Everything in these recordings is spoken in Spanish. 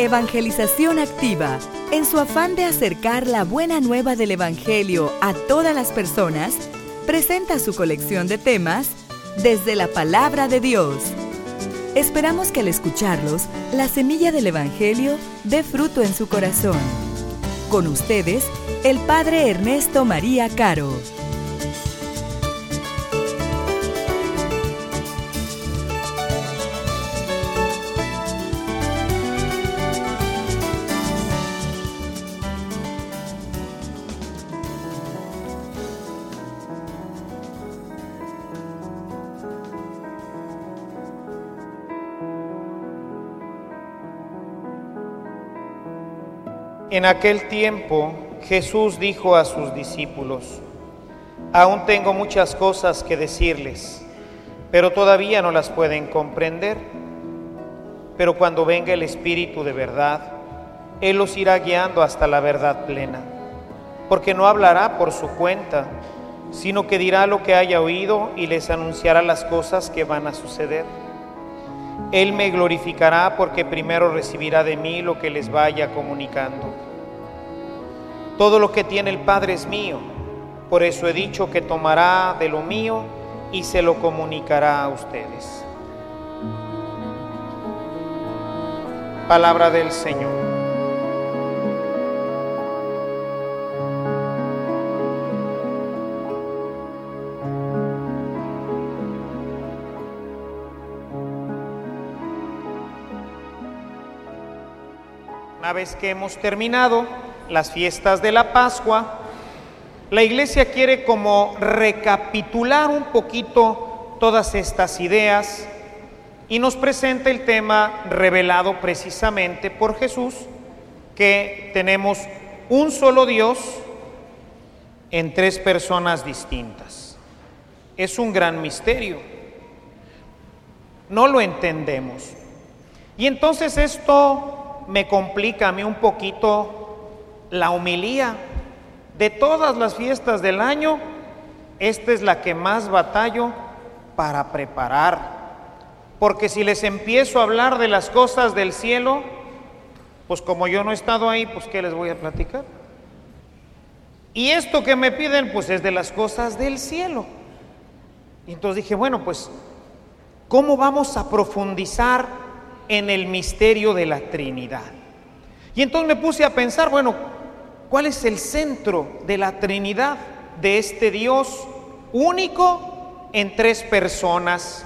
Evangelización Activa, en su afán de acercar la buena nueva del Evangelio a todas las personas, presenta su colección de temas desde la palabra de Dios. Esperamos que al escucharlos, la semilla del Evangelio dé fruto en su corazón. Con ustedes, el Padre Ernesto María Caro. En aquel tiempo Jesús dijo a sus discípulos, aún tengo muchas cosas que decirles, pero todavía no las pueden comprender. Pero cuando venga el Espíritu de verdad, Él los irá guiando hasta la verdad plena, porque no hablará por su cuenta, sino que dirá lo que haya oído y les anunciará las cosas que van a suceder. Él me glorificará porque primero recibirá de mí lo que les vaya comunicando. Todo lo que tiene el Padre es mío, por eso he dicho que tomará de lo mío y se lo comunicará a ustedes. Palabra del Señor. Una vez que hemos terminado las fiestas de la Pascua, la iglesia quiere como recapitular un poquito todas estas ideas y nos presenta el tema revelado precisamente por Jesús, que tenemos un solo Dios en tres personas distintas. Es un gran misterio. No lo entendemos. Y entonces esto me complica a mí un poquito la humilía. De todas las fiestas del año, esta es la que más batallo para preparar. Porque si les empiezo a hablar de las cosas del cielo, pues como yo no he estado ahí, pues ¿qué les voy a platicar? Y esto que me piden, pues es de las cosas del cielo. Y entonces dije, bueno, pues, ¿cómo vamos a profundizar en el misterio de la Trinidad. Y entonces me puse a pensar, bueno, ¿cuál es el centro de la Trinidad de este Dios único en tres personas?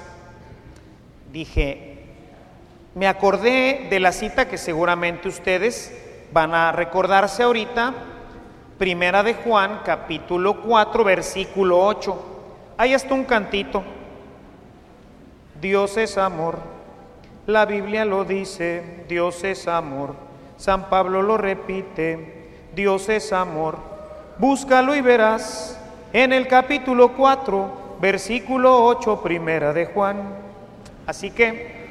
Dije, me acordé de la cita que seguramente ustedes van a recordarse ahorita, Primera de Juan, capítulo 4, versículo 8. Ahí está un cantito. Dios es amor. La Biblia lo dice, Dios es amor. San Pablo lo repite, Dios es amor. Búscalo y verás en el capítulo 4, versículo 8, primera de Juan. Así que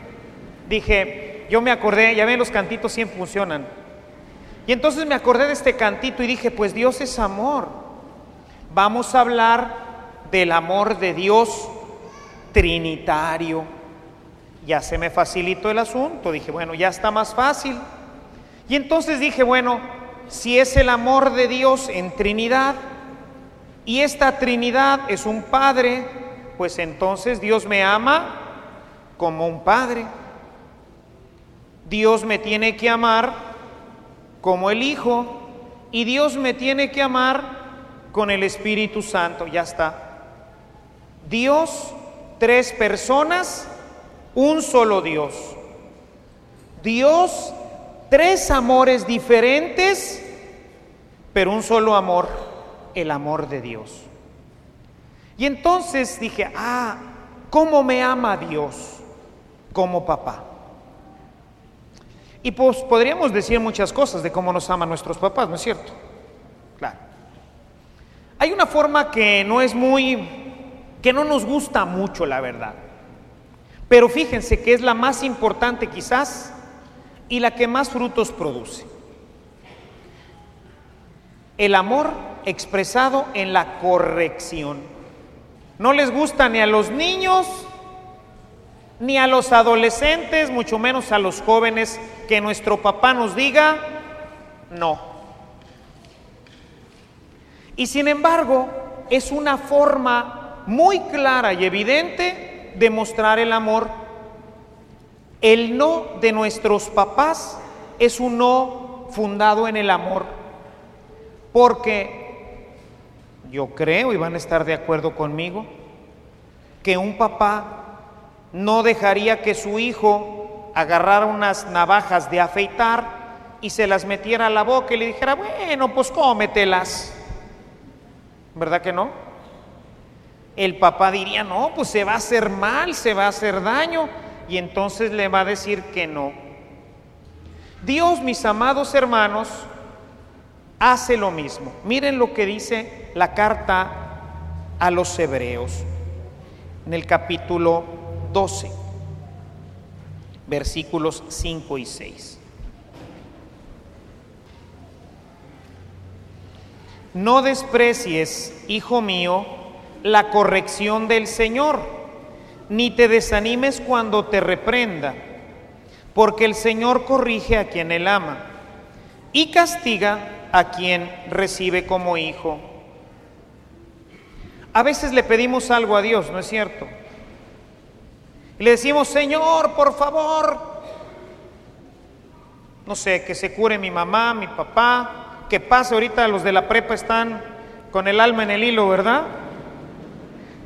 dije, yo me acordé, ya ven, los cantitos siempre funcionan. Y entonces me acordé de este cantito y dije, pues Dios es amor. Vamos a hablar del amor de Dios trinitario ya se me facilitó el asunto, dije, bueno, ya está más fácil. Y entonces dije, bueno, si es el amor de Dios en Trinidad y esta Trinidad es un Padre, pues entonces Dios me ama como un Padre. Dios me tiene que amar como el Hijo y Dios me tiene que amar con el Espíritu Santo, ya está. Dios, tres personas un solo Dios. Dios, tres amores diferentes, pero un solo amor, el amor de Dios. Y entonces dije, ah, ¿cómo me ama Dios como papá? Y pues podríamos decir muchas cosas de cómo nos aman nuestros papás, ¿no es cierto? Claro. Hay una forma que no es muy, que no nos gusta mucho, la verdad. Pero fíjense que es la más importante quizás y la que más frutos produce. El amor expresado en la corrección. No les gusta ni a los niños ni a los adolescentes, mucho menos a los jóvenes, que nuestro papá nos diga no. Y sin embargo, es una forma muy clara y evidente de mostrar el amor. El no de nuestros papás es un no fundado en el amor, porque yo creo, y van a estar de acuerdo conmigo, que un papá no dejaría que su hijo agarrara unas navajas de afeitar y se las metiera a la boca y le dijera, bueno, pues cómetelas. ¿Verdad que no? El papá diría, no, pues se va a hacer mal, se va a hacer daño. Y entonces le va a decir que no. Dios, mis amados hermanos, hace lo mismo. Miren lo que dice la carta a los hebreos en el capítulo 12, versículos 5 y 6. No desprecies, hijo mío, la corrección del Señor, ni te desanimes cuando te reprenda, porque el Señor corrige a quien él ama y castiga a quien recibe como hijo. A veces le pedimos algo a Dios, ¿no es cierto? Y le decimos, Señor, por favor, no sé, que se cure mi mamá, mi papá, que pase ahorita los de la prepa están con el alma en el hilo, ¿verdad?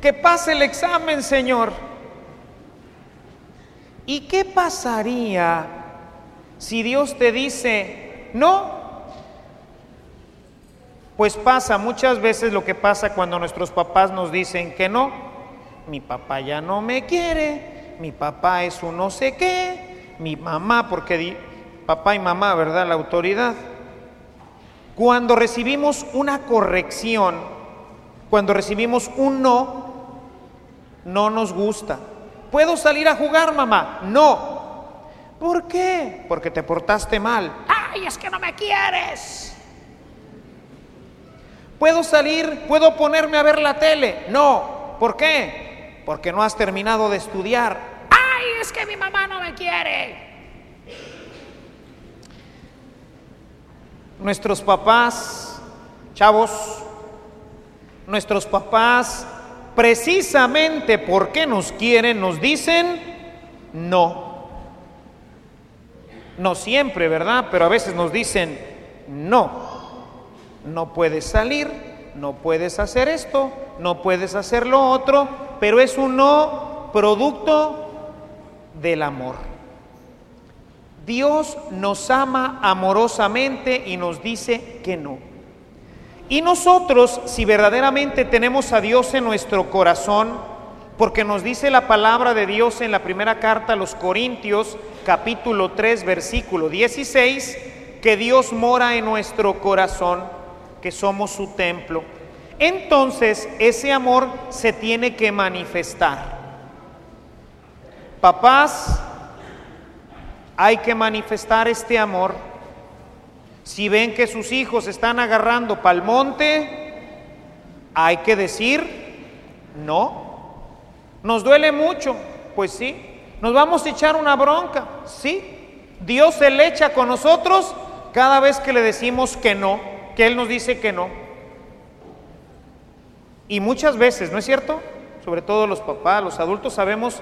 Que pase el examen, Señor. ¿Y qué pasaría si Dios te dice, no? Pues pasa muchas veces lo que pasa cuando nuestros papás nos dicen que no. Mi papá ya no me quiere, mi papá es un no sé qué, mi mamá, porque papá y mamá, ¿verdad? La autoridad. Cuando recibimos una corrección, cuando recibimos un no, no nos gusta. ¿Puedo salir a jugar, mamá? No. ¿Por qué? Porque te portaste mal. ¡Ay, es que no me quieres! ¿Puedo salir? ¿Puedo ponerme a ver la tele? No. ¿Por qué? porque no has terminado de estudiar. ¡Ay, es que mi mamá no me quiere! Nuestros papás, chavos, nuestros papás, precisamente porque nos quieren, nos dicen no. No siempre, ¿verdad? Pero a veces nos dicen no. No puedes salir, no puedes hacer esto, no puedes hacer lo otro, pero es un no producto del amor. Dios nos ama amorosamente y nos dice que no. Y nosotros, si verdaderamente tenemos a Dios en nuestro corazón, porque nos dice la palabra de Dios en la primera carta a los Corintios, capítulo 3, versículo 16, que Dios mora en nuestro corazón, que somos su templo entonces ese amor se tiene que manifestar. Papás, hay que manifestar este amor. Si ven que sus hijos están agarrando pal monte, hay que decir no. Nos duele mucho, pues sí. Nos vamos a echar una bronca, sí. Dios se le echa con nosotros cada vez que le decimos que no, que Él nos dice que no. Y muchas veces, ¿no es cierto? Sobre todo los papás, los adultos sabemos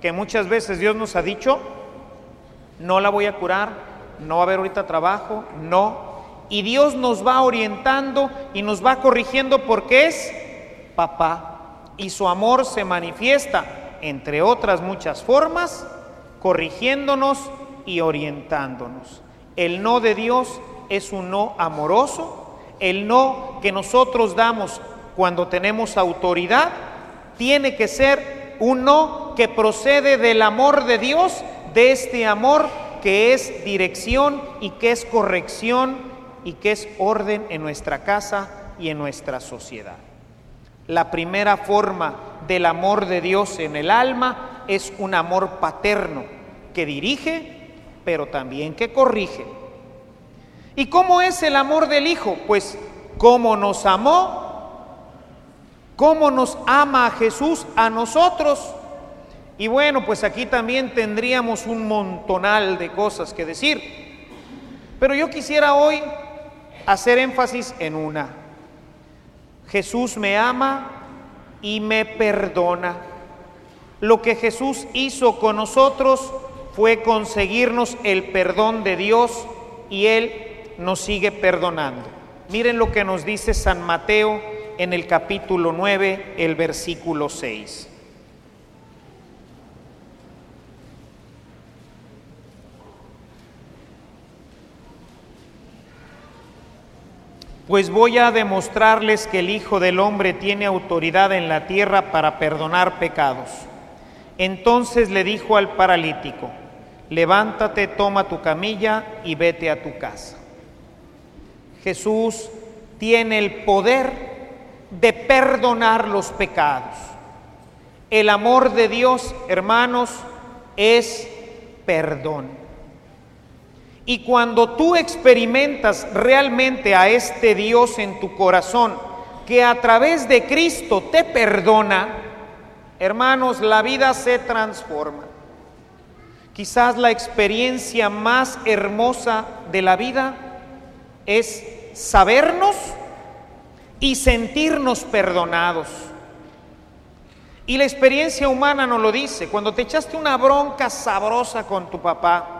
que muchas veces Dios nos ha dicho, no la voy a curar, no va a haber ahorita trabajo, no. Y Dios nos va orientando y nos va corrigiendo porque es papá. Y su amor se manifiesta, entre otras muchas formas, corrigiéndonos y orientándonos. El no de Dios es un no amoroso, el no que nosotros damos cuando tenemos autoridad, tiene que ser un no que procede del amor de Dios, de este amor que es dirección y que es corrección y que es orden en nuestra casa y en nuestra sociedad. La primera forma del amor de Dios en el alma es un amor paterno que dirige, pero también que corrige. ¿Y cómo es el amor del Hijo? Pues como nos amó, cómo nos ama Jesús a nosotros. Y bueno, pues aquí también tendríamos un montonal de cosas que decir. Pero yo quisiera hoy hacer énfasis en una. Jesús me ama y me perdona. Lo que Jesús hizo con nosotros fue conseguirnos el perdón de Dios y Él nos sigue perdonando. Miren lo que nos dice San Mateo en el capítulo 9, el versículo 6. Pues voy a demostrarles que el Hijo del Hombre tiene autoridad en la tierra para perdonar pecados. Entonces le dijo al paralítico, levántate, toma tu camilla y vete a tu casa. Jesús tiene el poder de perdonar los pecados. El amor de Dios, hermanos, es perdón. Y cuando tú experimentas realmente a este Dios en tu corazón, que a través de Cristo te perdona, hermanos, la vida se transforma. Quizás la experiencia más hermosa de la vida es sabernos y sentirnos perdonados. Y la experiencia humana nos lo dice, cuando te echaste una bronca sabrosa con tu papá,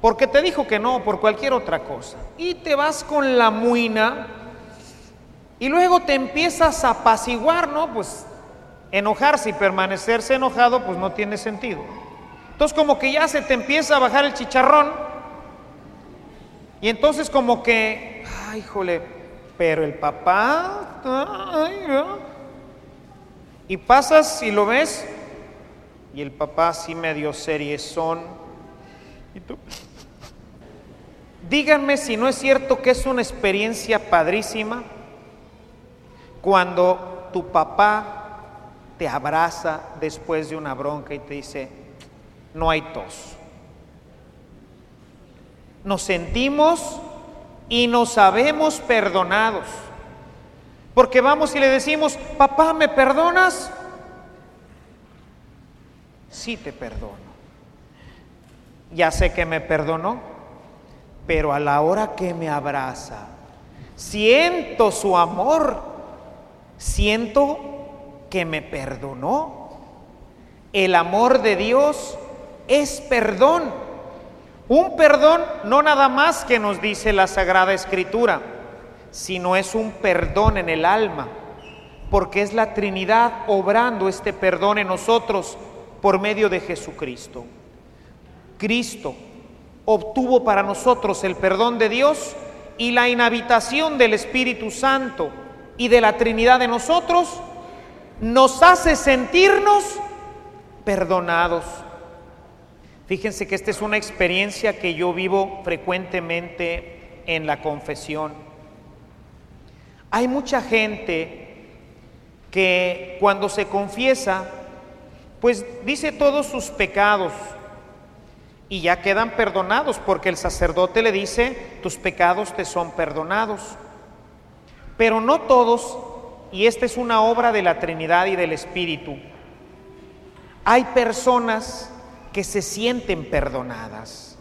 porque te dijo que no por cualquier otra cosa. Y te vas con la muina y luego te empiezas a apaciguar, ¿no? Pues enojarse y permanecerse enojado, pues no tiene sentido. Entonces como que ya se te empieza a bajar el chicharrón y entonces como que, ay, jole, pero el papá, y pasas y lo ves y el papá sí medio son Díganme si no es cierto que es una experiencia padrísima cuando tu papá te abraza después de una bronca y te dice, no hay tos. Nos sentimos y nos sabemos perdonados. Porque vamos y le decimos, papá, ¿me perdonas? Sí te perdono. Ya sé que me perdonó pero a la hora que me abraza, siento su amor, siento que me perdonó. El amor de Dios es perdón. Un perdón no nada más que nos dice la Sagrada Escritura, sino es un perdón en el alma, porque es la Trinidad obrando este perdón en nosotros por medio de Jesucristo. Cristo obtuvo para nosotros el perdón de Dios y la inhabitación del Espíritu Santo y de la Trinidad de nosotros, nos hace sentirnos perdonados. Fíjense que esta es una experiencia que yo vivo frecuentemente en la confesión. Hay mucha gente que cuando se confiesa, pues dice todos sus pecados, y ya quedan perdonados porque el sacerdote le dice, tus pecados te son perdonados. Pero no todos, y esta es una obra de la Trinidad y del Espíritu, hay personas que se sienten perdonadas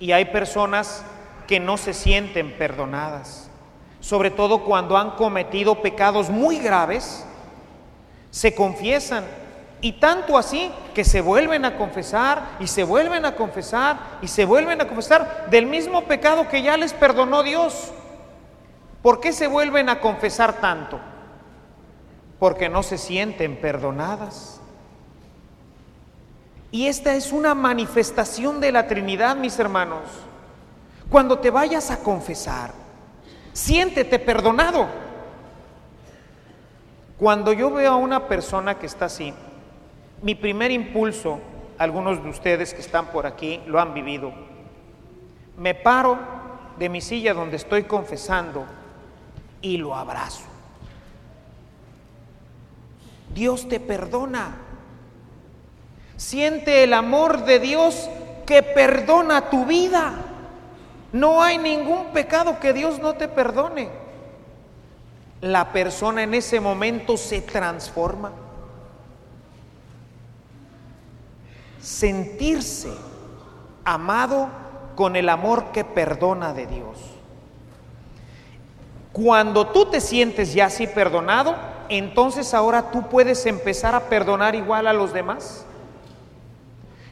y hay personas que no se sienten perdonadas, sobre todo cuando han cometido pecados muy graves, se confiesan y tanto así que se vuelven a confesar y se vuelven a confesar y se vuelven a confesar del mismo pecado que ya les perdonó Dios. ¿Por qué se vuelven a confesar tanto? Porque no se sienten perdonadas. Y esta es una manifestación de la Trinidad, mis hermanos. Cuando te vayas a confesar, siéntete perdonado. Cuando yo veo a una persona que está así, mi primer impulso, algunos de ustedes que están por aquí lo han vivido, me paro de mi silla donde estoy confesando y lo abrazo. Dios te perdona. Siente el amor de Dios que perdona tu vida. No hay ningún pecado que Dios no te perdone. La persona en ese momento se transforma sentirse amado con el amor que perdona de Dios. Cuando tú te sientes ya así perdonado, entonces ahora tú puedes empezar a perdonar igual a los demás.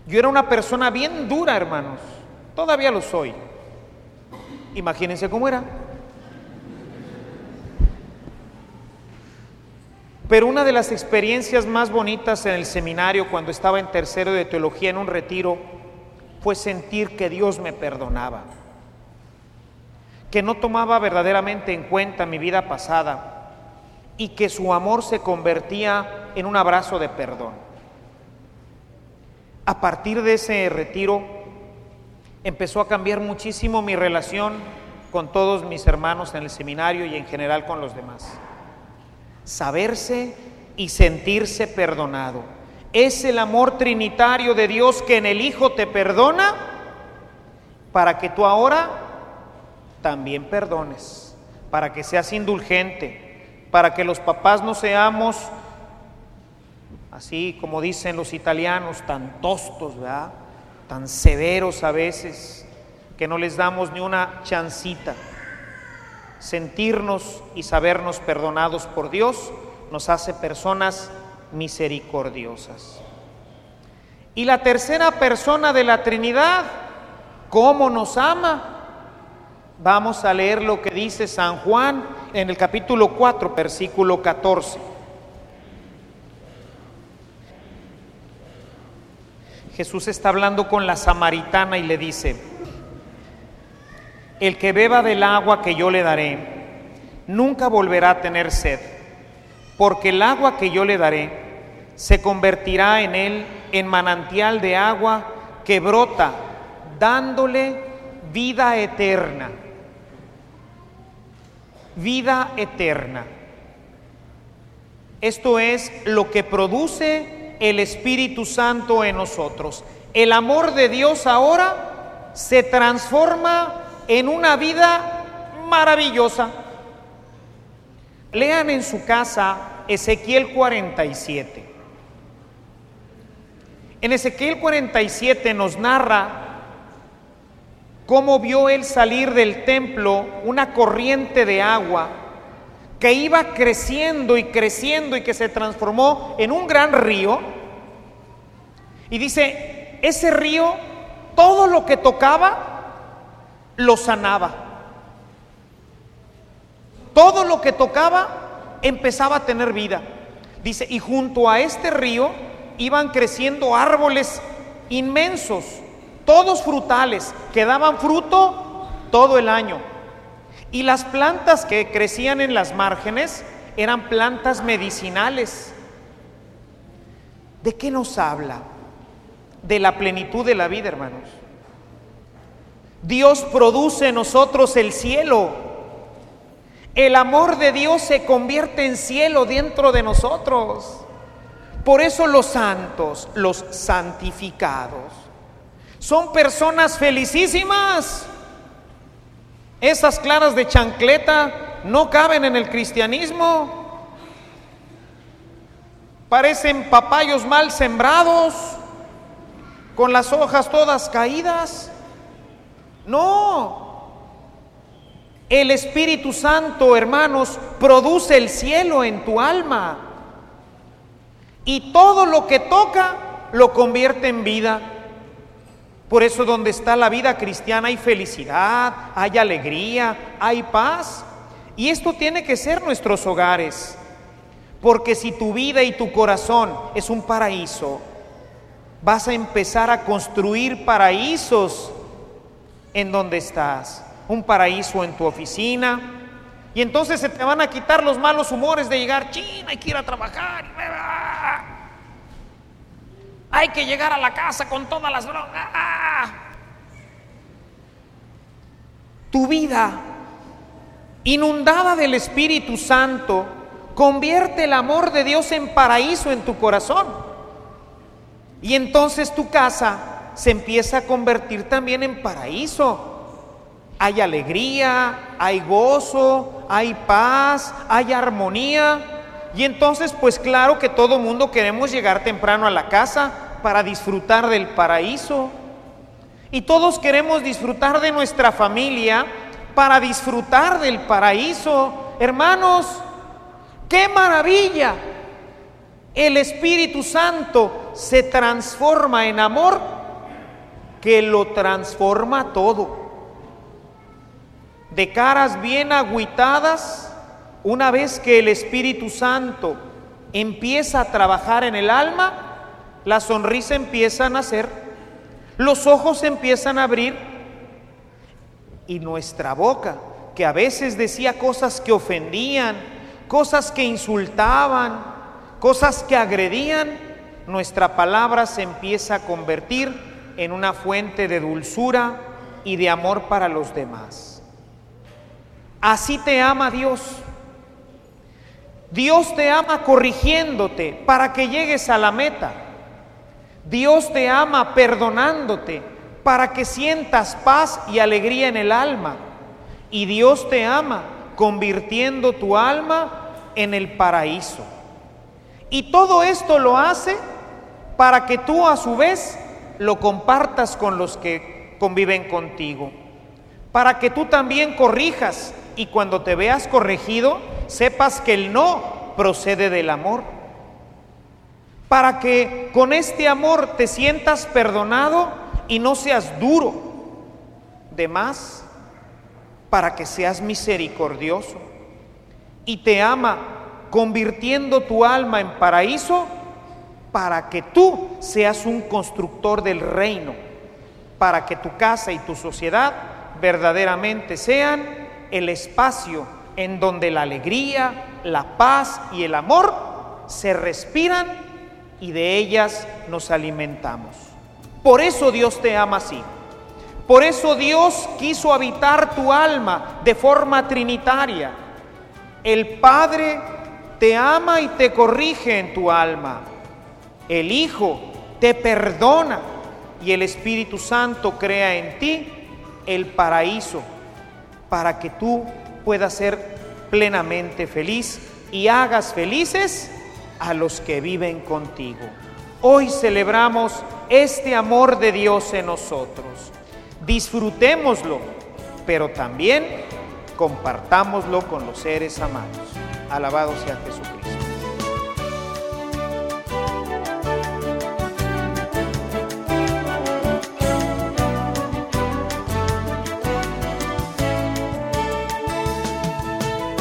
Yo era una persona bien dura, hermanos. Todavía lo soy. Imagínense cómo era. Pero una de las experiencias más bonitas en el seminario cuando estaba en tercero de teología en un retiro fue sentir que Dios me perdonaba, que no tomaba verdaderamente en cuenta mi vida pasada y que su amor se convertía en un abrazo de perdón. A partir de ese retiro empezó a cambiar muchísimo mi relación con todos mis hermanos en el seminario y en general con los demás saberse y sentirse perdonado. Es el amor trinitario de Dios que en el Hijo te perdona para que tú ahora también perdones, para que seas indulgente, para que los papás no seamos, así como dicen los italianos, tan tostos, ¿verdad? tan severos a veces, que no les damos ni una chancita sentirnos y sabernos perdonados por Dios nos hace personas misericordiosas. Y la tercera persona de la Trinidad, ¿cómo nos ama? Vamos a leer lo que dice San Juan en el capítulo 4, versículo 14. Jesús está hablando con la samaritana y le dice, el que beba del agua que yo le daré, nunca volverá a tener sed, porque el agua que yo le daré se convertirá en él en manantial de agua que brota, dándole vida eterna. Vida eterna. Esto es lo que produce el Espíritu Santo en nosotros. El amor de Dios ahora se transforma en una vida maravillosa. Lean en su casa Ezequiel 47. En Ezequiel 47 nos narra cómo vio él salir del templo una corriente de agua que iba creciendo y creciendo y que se transformó en un gran río. Y dice, ese río, todo lo que tocaba, lo sanaba. Todo lo que tocaba empezaba a tener vida. Dice, y junto a este río iban creciendo árboles inmensos, todos frutales, que daban fruto todo el año. Y las plantas que crecían en las márgenes eran plantas medicinales. ¿De qué nos habla? De la plenitud de la vida, hermanos. Dios produce en nosotros el cielo. El amor de Dios se convierte en cielo dentro de nosotros. Por eso los santos, los santificados, son personas felicísimas. Esas claras de chancleta no caben en el cristianismo. Parecen papayos mal sembrados, con las hojas todas caídas. No. El Espíritu Santo, hermanos, produce el cielo en tu alma. Y todo lo que toca lo convierte en vida. Por eso donde está la vida cristiana hay felicidad, hay alegría, hay paz. Y esto tiene que ser nuestros hogares. Porque si tu vida y tu corazón es un paraíso, vas a empezar a construir paraísos en donde estás, un paraíso en tu oficina. Y entonces se te van a quitar los malos humores de llegar, China, hay que ir a trabajar. Hay que llegar a la casa con todas las broncas. Tu vida, inundada del Espíritu Santo, convierte el amor de Dios en paraíso en tu corazón. Y entonces tu casa se empieza a convertir también en paraíso. Hay alegría, hay gozo, hay paz, hay armonía. Y entonces, pues claro que todo mundo queremos llegar temprano a la casa para disfrutar del paraíso. Y todos queremos disfrutar de nuestra familia para disfrutar del paraíso. Hermanos, qué maravilla. El Espíritu Santo se transforma en amor que lo transforma todo. De caras bien agüitadas, una vez que el Espíritu Santo empieza a trabajar en el alma, la sonrisa empieza a nacer, los ojos empiezan a abrir y nuestra boca, que a veces decía cosas que ofendían, cosas que insultaban, cosas que agredían, nuestra palabra se empieza a convertir en una fuente de dulzura y de amor para los demás. Así te ama Dios. Dios te ama corrigiéndote para que llegues a la meta. Dios te ama perdonándote para que sientas paz y alegría en el alma. Y Dios te ama convirtiendo tu alma en el paraíso. Y todo esto lo hace para que tú a su vez lo compartas con los que conviven contigo. Para que tú también corrijas y cuando te veas corregido, sepas que el no procede del amor. Para que con este amor te sientas perdonado y no seas duro. De más, para que seas misericordioso. Y te ama convirtiendo tu alma en paraíso para que tú seas un constructor del reino, para que tu casa y tu sociedad verdaderamente sean el espacio en donde la alegría, la paz y el amor se respiran y de ellas nos alimentamos. Por eso Dios te ama así. Por eso Dios quiso habitar tu alma de forma trinitaria. El Padre te ama y te corrige en tu alma. El Hijo te perdona y el Espíritu Santo crea en ti el paraíso para que tú puedas ser plenamente feliz y hagas felices a los que viven contigo. Hoy celebramos este amor de Dios en nosotros. Disfrutémoslo, pero también compartámoslo con los seres amados. Alabado sea Jesucristo.